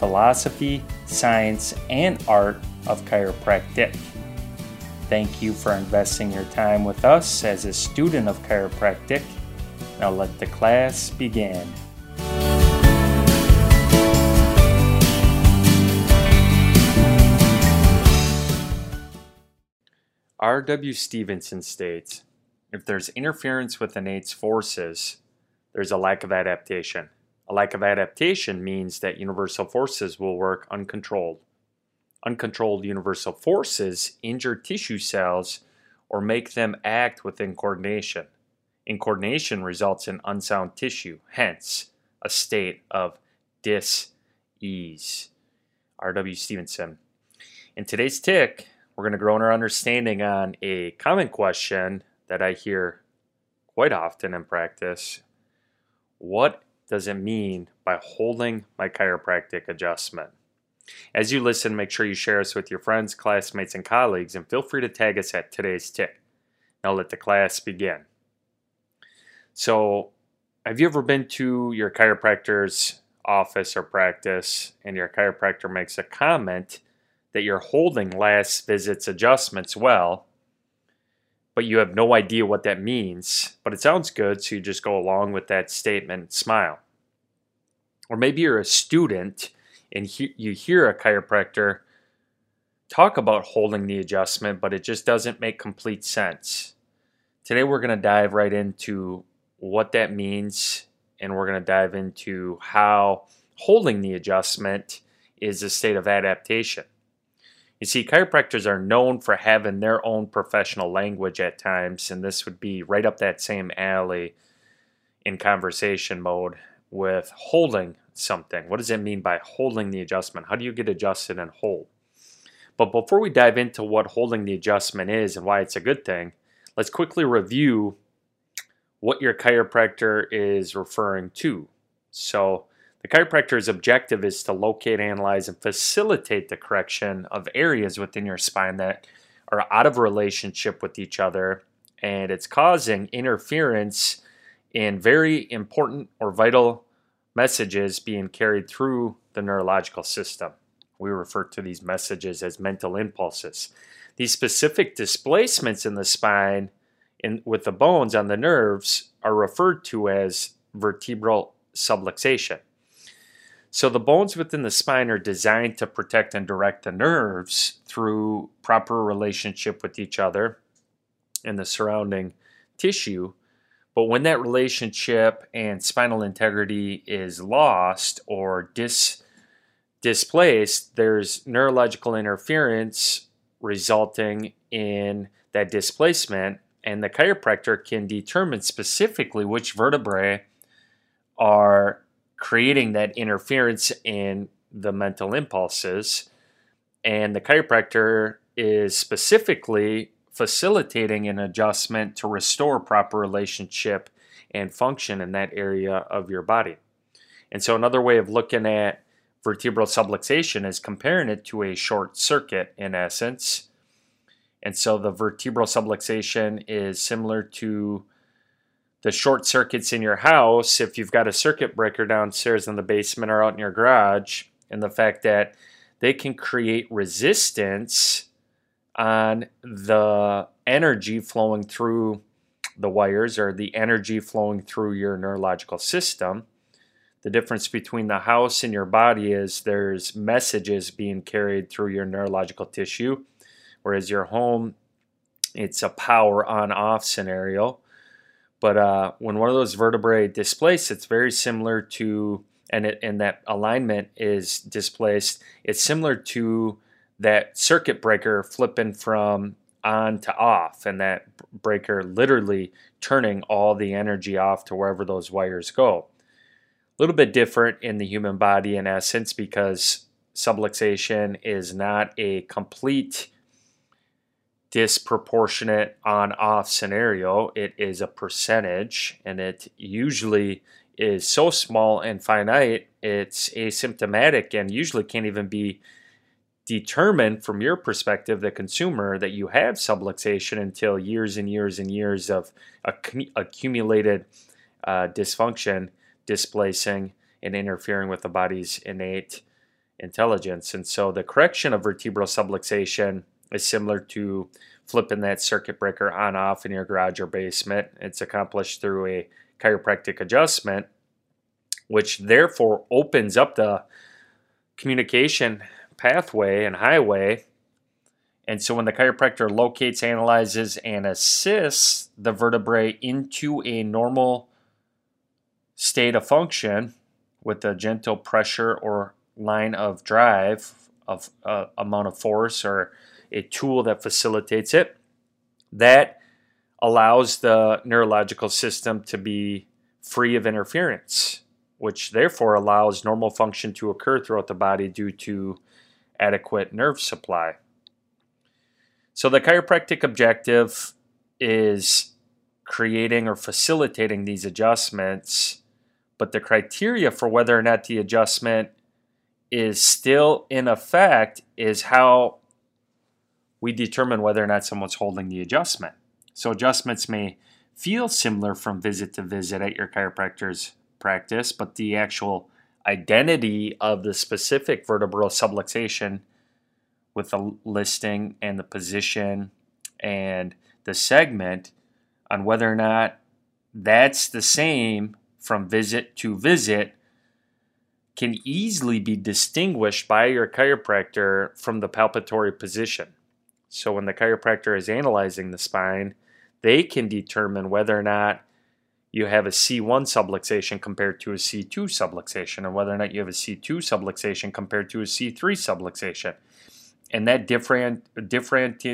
philosophy, science, and art of chiropractic. Thank you for investing your time with us as a student of chiropractic. Now let the class begin. R.W. Stephenson states If there's interference with innate forces, there's a lack of adaptation. A lack of adaptation means that universal forces will work uncontrolled. Uncontrolled universal forces injure tissue cells or make them act within coordination. Incoordination results in unsound tissue, hence, a state of dis ease. R.W. Stephenson. In today's tick, we're going to grow in our understanding on a common question that I hear quite often in practice. What does it mean by holding my chiropractic adjustment? As you listen, make sure you share us with your friends, classmates, and colleagues, and feel free to tag us at today's tick. Now let the class begin. So, have you ever been to your chiropractor's office or practice and your chiropractor makes a comment that you're holding last visit's adjustments well, but you have no idea what that means, but it sounds good, so you just go along with that statement smile. Or maybe you're a student and he- you hear a chiropractor talk about holding the adjustment, but it just doesn't make complete sense. Today, we're going to dive right into what that means, and we're going to dive into how holding the adjustment is a state of adaptation. You see, chiropractors are known for having their own professional language at times, and this would be right up that same alley in conversation mode with holding something. What does it mean by holding the adjustment? How do you get adjusted and hold? But before we dive into what holding the adjustment is and why it's a good thing, let's quickly review what your chiropractor is referring to. So, the chiropractor's objective is to locate, analyze, and facilitate the correction of areas within your spine that are out of relationship with each other, and it's causing interference in very important or vital messages being carried through the neurological system. We refer to these messages as mental impulses. These specific displacements in the spine in, with the bones on the nerves are referred to as vertebral subluxation. So the bones within the spine are designed to protect and direct the nerves through proper relationship with each other and the surrounding tissue. But when that relationship and spinal integrity is lost or dis, displaced, there's neurological interference resulting in that displacement, and the chiropractor can determine specifically which vertebrae are creating that interference in the mental impulses. And the chiropractor is specifically facilitating an adjustment to restore proper relationship and function in that area of your body. And so, another way of looking at vertebral subluxation is comparing it to a short circuit in essence. And so, the vertebral subluxation is similar to the short circuits in your house, if you've got a circuit breaker downstairs in the basement or out in your garage, and the fact that they can create resistance on the energy flowing through the wires or the energy flowing through your neurological system. The difference between the house and your body is there's messages being carried through your neurological tissue, whereas your home, it's a power on off scenario but uh, when one of those vertebrae displaced, it's very similar to, and, it, and that alignment is displaced, it's similar to that circuit breaker flipping from on to off, and that breaker literally turning all the energy off to wherever those wires go. A little bit different in the human body in essence because subluxation is not a complete disproportionate on off scenario. It is a percentage, and it usually is so small and finite, it's asymptomatic and usually can't even be determined from your perspective, the consumer, that you have subluxation until years and years and years of accumulated uh, dysfunction displacing and interfering with the body's innate intelligence. And so the correction of vertebral subluxation is similar to flipping that circuit breaker on off in your garage or basement. It's accomplished through a chiropractic adjustment, which therefore opens up the communication pathway and highway. And so when the chiropractor locates, analyzes, and assists the vertebrae into a normal state of function with a gentle pressure or line of drive of uh, amount of force or a tool that facilitates it that allows the neurological system to be free of interference, which therefore allows normal function to occur throughout the body due to adequate nerve supply. So, the chiropractic objective is creating or facilitating these adjustments, but the criteria for whether or not the adjustment is still in effect is how we determine whether or not someone's holding the adjustment. So adjustments may feel similar from visit to visit at your chiropractor's practice, but the actual identity of the specific vertebral subluxation with the listing and the position and the segment on whether or not that's the same from visit to visit can easily be distinguished by your chiropractor from the palpatory position. So when the chiropractor is analyzing the spine, they can determine whether or not you have a C1 subluxation compared to a C2 subluxation, and whether or not you have a C2 subluxation compared to a C3 subluxation. And that different, different,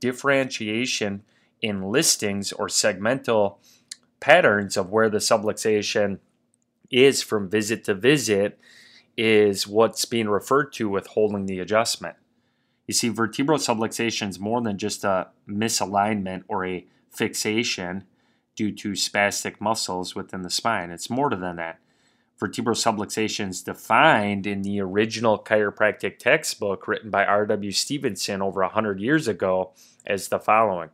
differentiation in listings or segmental patterns of where the subluxation is from visit to visit is what's being referred to with holding the adjustment. You see, vertebral subluxation is more than just a misalignment or a fixation due to spastic muscles within the spine. It's more than that. Vertebral subluxation is defined in the original chiropractic textbook written by R.W. Stephenson over 100 years ago as the following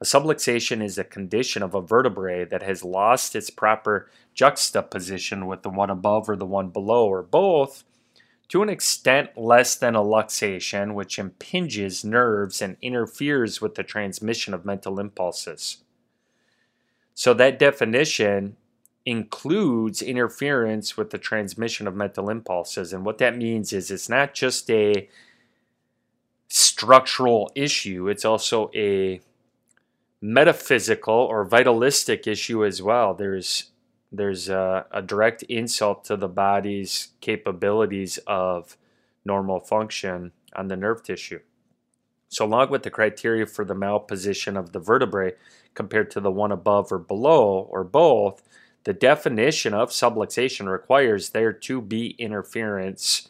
A subluxation is a condition of a vertebrae that has lost its proper juxtaposition with the one above or the one below, or both to an extent less than a luxation, which impinges nerves and interferes with the transmission of mental impulses. So, that definition includes interference with the transmission of mental impulses. And what that means is it's not just a structural issue, it's also a metaphysical or vitalistic issue as well. There's there's a, a direct insult to the body's capabilities of normal function on the nerve tissue. So, along with the criteria for the malposition of the vertebrae compared to the one above or below, or both, the definition of subluxation requires there to be interference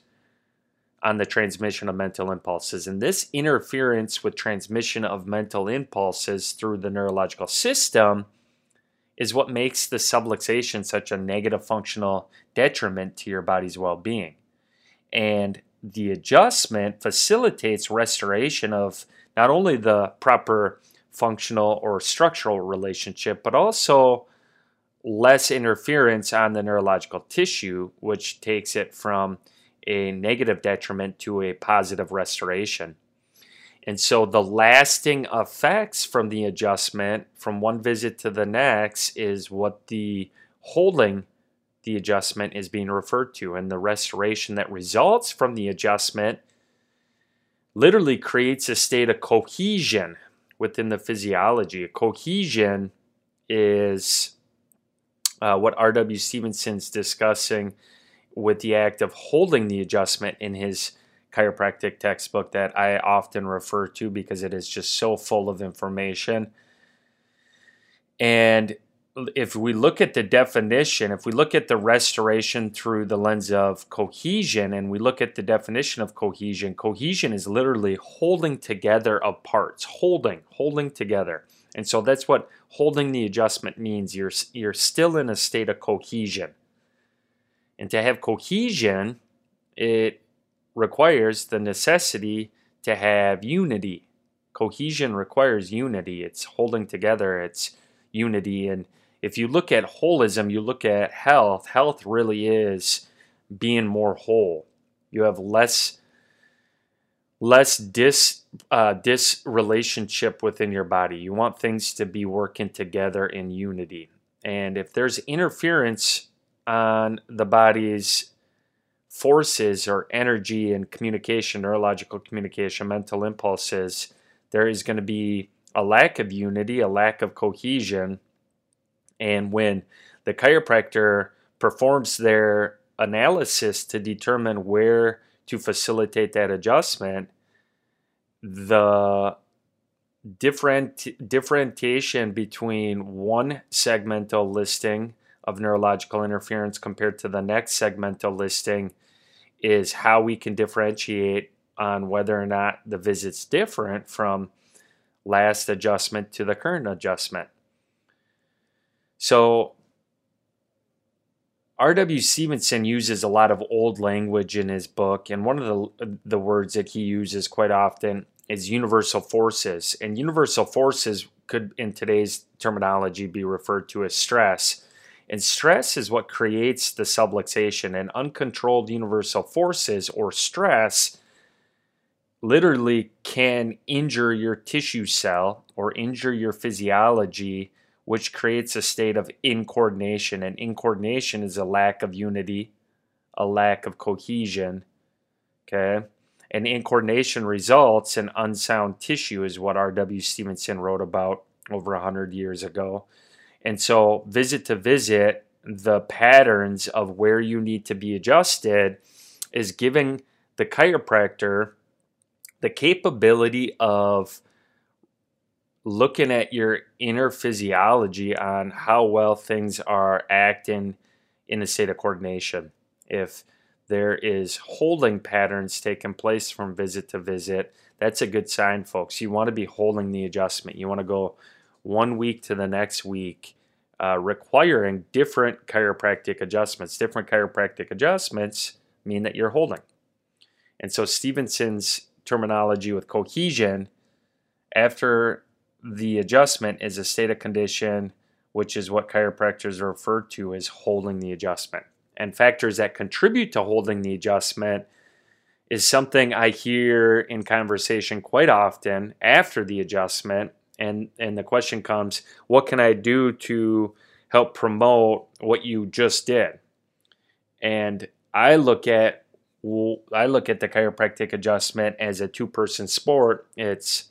on the transmission of mental impulses. And this interference with transmission of mental impulses through the neurological system is what makes the subluxation such a negative functional detriment to your body's well being. And the adjustment facilitates restoration of not only the proper functional or structural relationship, but also less interference on the neurological tissue, which takes it from a negative detriment to a positive restoration. And so the lasting effects from the adjustment from one visit to the next is what the holding the adjustment is being referred to. And the restoration that results from the adjustment literally creates a state of cohesion within the physiology. Cohesion is uh, what R.W. Stephenson's discussing with the act of holding the adjustment in his chiropractic textbook that I often refer to because it is just so full of information. And if we look at the definition, if we look at the restoration through the lens of cohesion and we look at the definition of cohesion, cohesion is literally holding together of parts, holding, holding together. And so that's what holding the adjustment means. You're, you're still in a state of cohesion. And to have cohesion, it requires the necessity to have unity. Cohesion requires unity. It's holding together, it's unity. And if you look at holism, you look at health, health really is being more whole. You have less less dis uh, dis relationship within your body. You want things to be working together in unity. And if there's interference on the body's forces or energy and communication, neurological communication, mental impulses, there is going to be a lack of unity, a lack of cohesion, and when the chiropractor performs their analysis to determine where to facilitate that adjustment, the different differentiation between one segmental listing of neurological interference compared to the next segmental listing is how we can differentiate on whether or not the visit's different from last adjustment to the current adjustment. So R.W. Stephenson uses a lot of old language in his book, and one of the the words that he uses quite often is universal forces. And universal forces could, in today's terminology, be referred to as stress. And stress is what creates the subluxation. And uncontrolled universal forces or stress literally can injure your tissue cell or injure your physiology which creates a state of incoordination. And incoordination is a lack of unity, a lack of cohesion. Okay. And incoordination results in unsound tissue, is what R.W. Stephenson wrote about over 100 years ago. And so, visit to visit, the patterns of where you need to be adjusted is giving the chiropractor the capability of looking at your inner physiology on how well things are acting in a state of coordination. If there is holding patterns taking place from visit to visit, that's a good sign, folks. You want to be holding the adjustment. You want to go one week to the next week, uh, requiring different chiropractic adjustments. Different chiropractic adjustments mean that you're holding. And so Stephenson's terminology with cohesion, after the adjustment is a state of condition, which is what chiropractors refer to as holding the adjustment. And factors that contribute to holding the adjustment is something I hear in conversation quite often after the adjustment. And, and the question comes, what can I do to help promote what you just did? And I look at I look at the chiropractic adjustment as a two-person sport. It's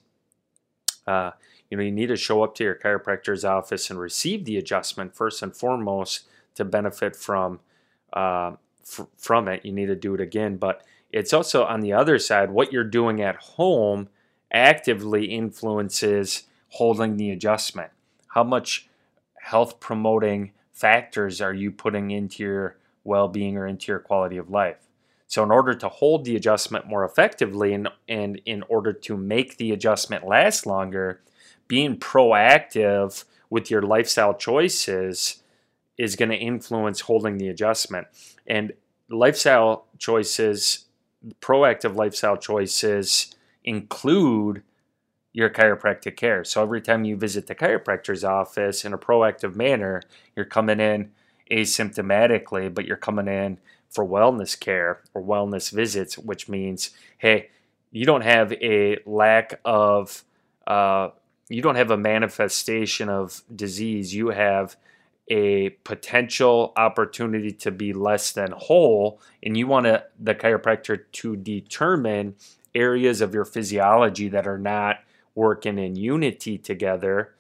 uh, you know you need to show up to your chiropractor's office and receive the adjustment first and foremost to benefit from uh, f- from it you need to do it again but it's also on the other side what you're doing at home actively influences holding the adjustment how much health promoting factors are you putting into your well-being or into your quality of life so, in order to hold the adjustment more effectively and, and in order to make the adjustment last longer, being proactive with your lifestyle choices is going to influence holding the adjustment. And lifestyle choices, proactive lifestyle choices include your chiropractic care. So every time you visit the chiropractor's office in a proactive manner, you're coming in asymptomatically, but you're coming in for wellness care or wellness visits, which means, hey, you don't have a lack of uh, you don't have a manifestation of disease. You have a potential opportunity to be less than whole, and you want the chiropractor to determine areas of your physiology that are not working in unity together,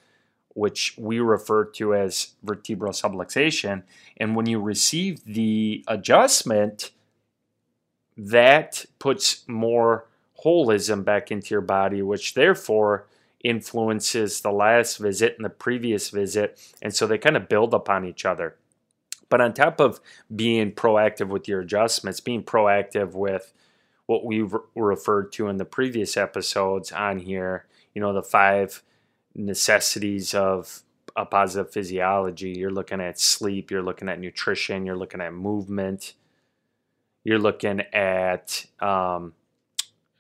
which we refer to as vertebral subluxation. And when you receive the adjustment, that puts more holism back into your body, which therefore influences the last visit and the previous visit. And so they kind of build upon each other. But on top of being proactive with your adjustments, being proactive with what we've referred to in the previous episodes on here, you know, the five necessities of a positive physiology. You're looking at sleep, you're looking at nutrition, you're looking at movement, you're looking at um,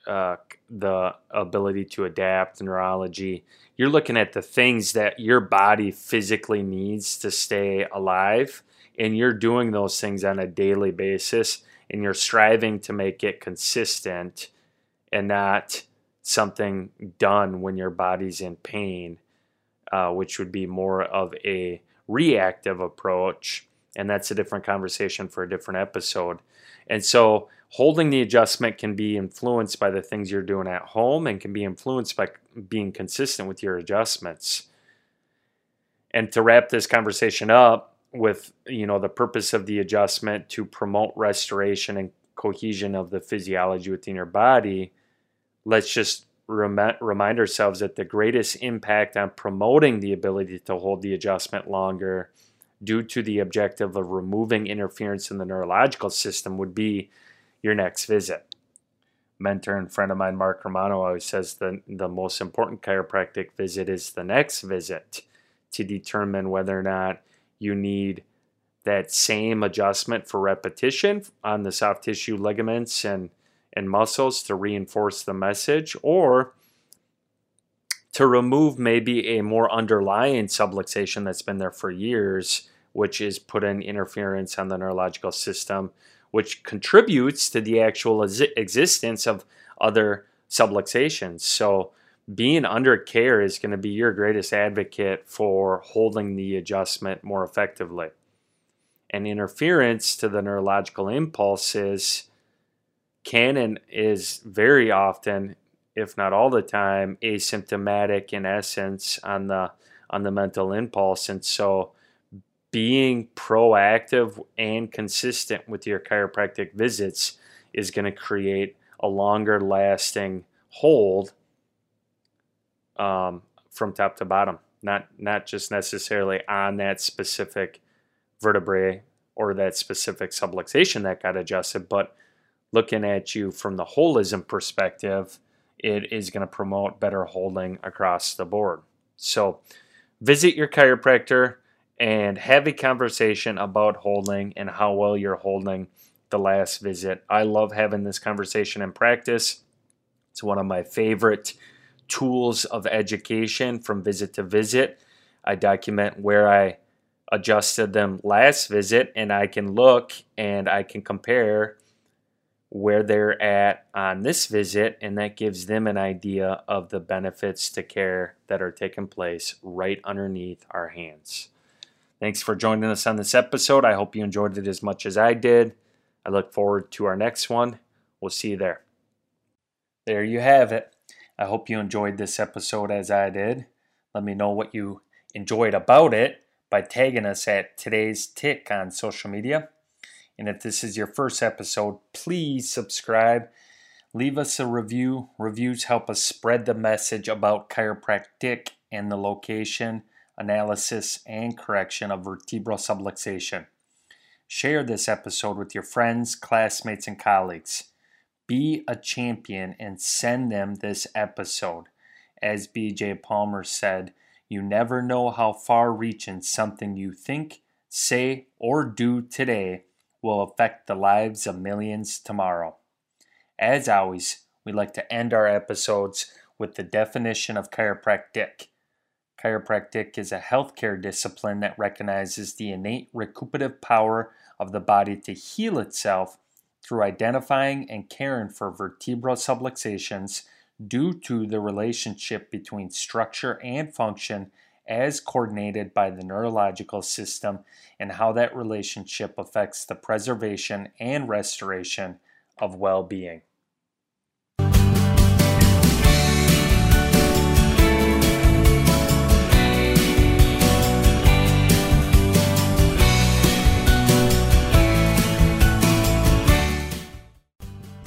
uh, the ability to adapt, neurology. You're looking at the things that your body physically needs to stay alive, and you're doing those things on a daily basis, and you're striving to make it consistent and not something done when your body's in pain, uh, which would be more of a reactive approach. And that's a different conversation for a different episode. And so, holding the adjustment can be influenced by the things you're doing at home and can be influenced by being consistent with your adjustments. And to wrap this conversation up with, you know, the purpose of the adjustment to promote restoration and cohesion of the physiology within your body, let's just rem- remind ourselves that the greatest impact on promoting the ability to hold the adjustment longer due to the objective of removing interference in the neurological system would be your next visit. Mentor and friend of mine, Mark Romano, always says the, the most important chiropractic visit is the next visit to determine whether or not you need that same adjustment for repetition on the soft tissue ligaments and, and muscles to reinforce the message or to remove maybe a more underlying subluxation that's been there for years, which is put putting interference on the neurological system, which contributes to the actual existence of other subluxations. So, being under care is going to be your greatest advocate for holding the adjustment more effectively. And interference to the neurological impulses can and is very often if not all the time, asymptomatic in essence on the on the mental impulse. And so being proactive and consistent with your chiropractic visits is going to create a longer lasting hold um, from top to bottom, not not just necessarily on that specific vertebrae or that specific subluxation that got adjusted, but looking at you from the holism perspective it is going to promote better holding across the board. So, visit your chiropractor and have a conversation about holding and how well you're holding the last visit. I love having this conversation in practice. It's one of my favorite tools of education from visit to visit. I document where I adjusted them last visit and I can look and I can compare where they're at on this visit, and that gives them an idea of the benefits to care that are taking place right underneath our hands. Thanks for joining us on this episode. I hope you enjoyed it as much as I did. I look forward to our next one. We'll see you there. There you have it. I hope you enjoyed this episode as I did. Let me know what you enjoyed about it by tagging us at today's tick on social media. And if this is your first episode, please subscribe. Leave us a review. Reviews help us spread the message about chiropractic and the location, analysis, and correction of vertebral subluxation. Share this episode with your friends, classmates, and colleagues. Be a champion and send them this episode. As BJ Palmer said, you never know how far reaching something you think, say, or do today will affect the lives of millions tomorrow. As always, we like to end our episodes with the definition of chiropractic. Chiropractic is a healthcare discipline that recognizes the innate recuperative power of the body to heal itself through identifying and caring for vertebral subluxations due to the relationship between structure and function as coordinated by the neurological system and how that relationship affects the preservation and restoration of well being.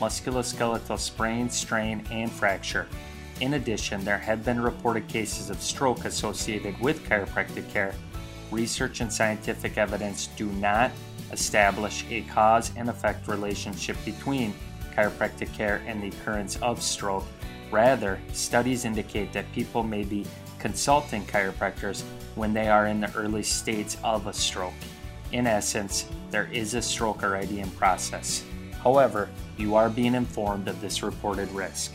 musculoskeletal sprain, strain, and fracture. In addition, there have been reported cases of stroke associated with chiropractic care. Research and scientific evidence do not establish a cause and effect relationship between chiropractic care and the occurrence of stroke. Rather, studies indicate that people may be consulting chiropractors when they are in the early states of a stroke. In essence, there is a stroke already in process. However, you are being informed of this reported risk.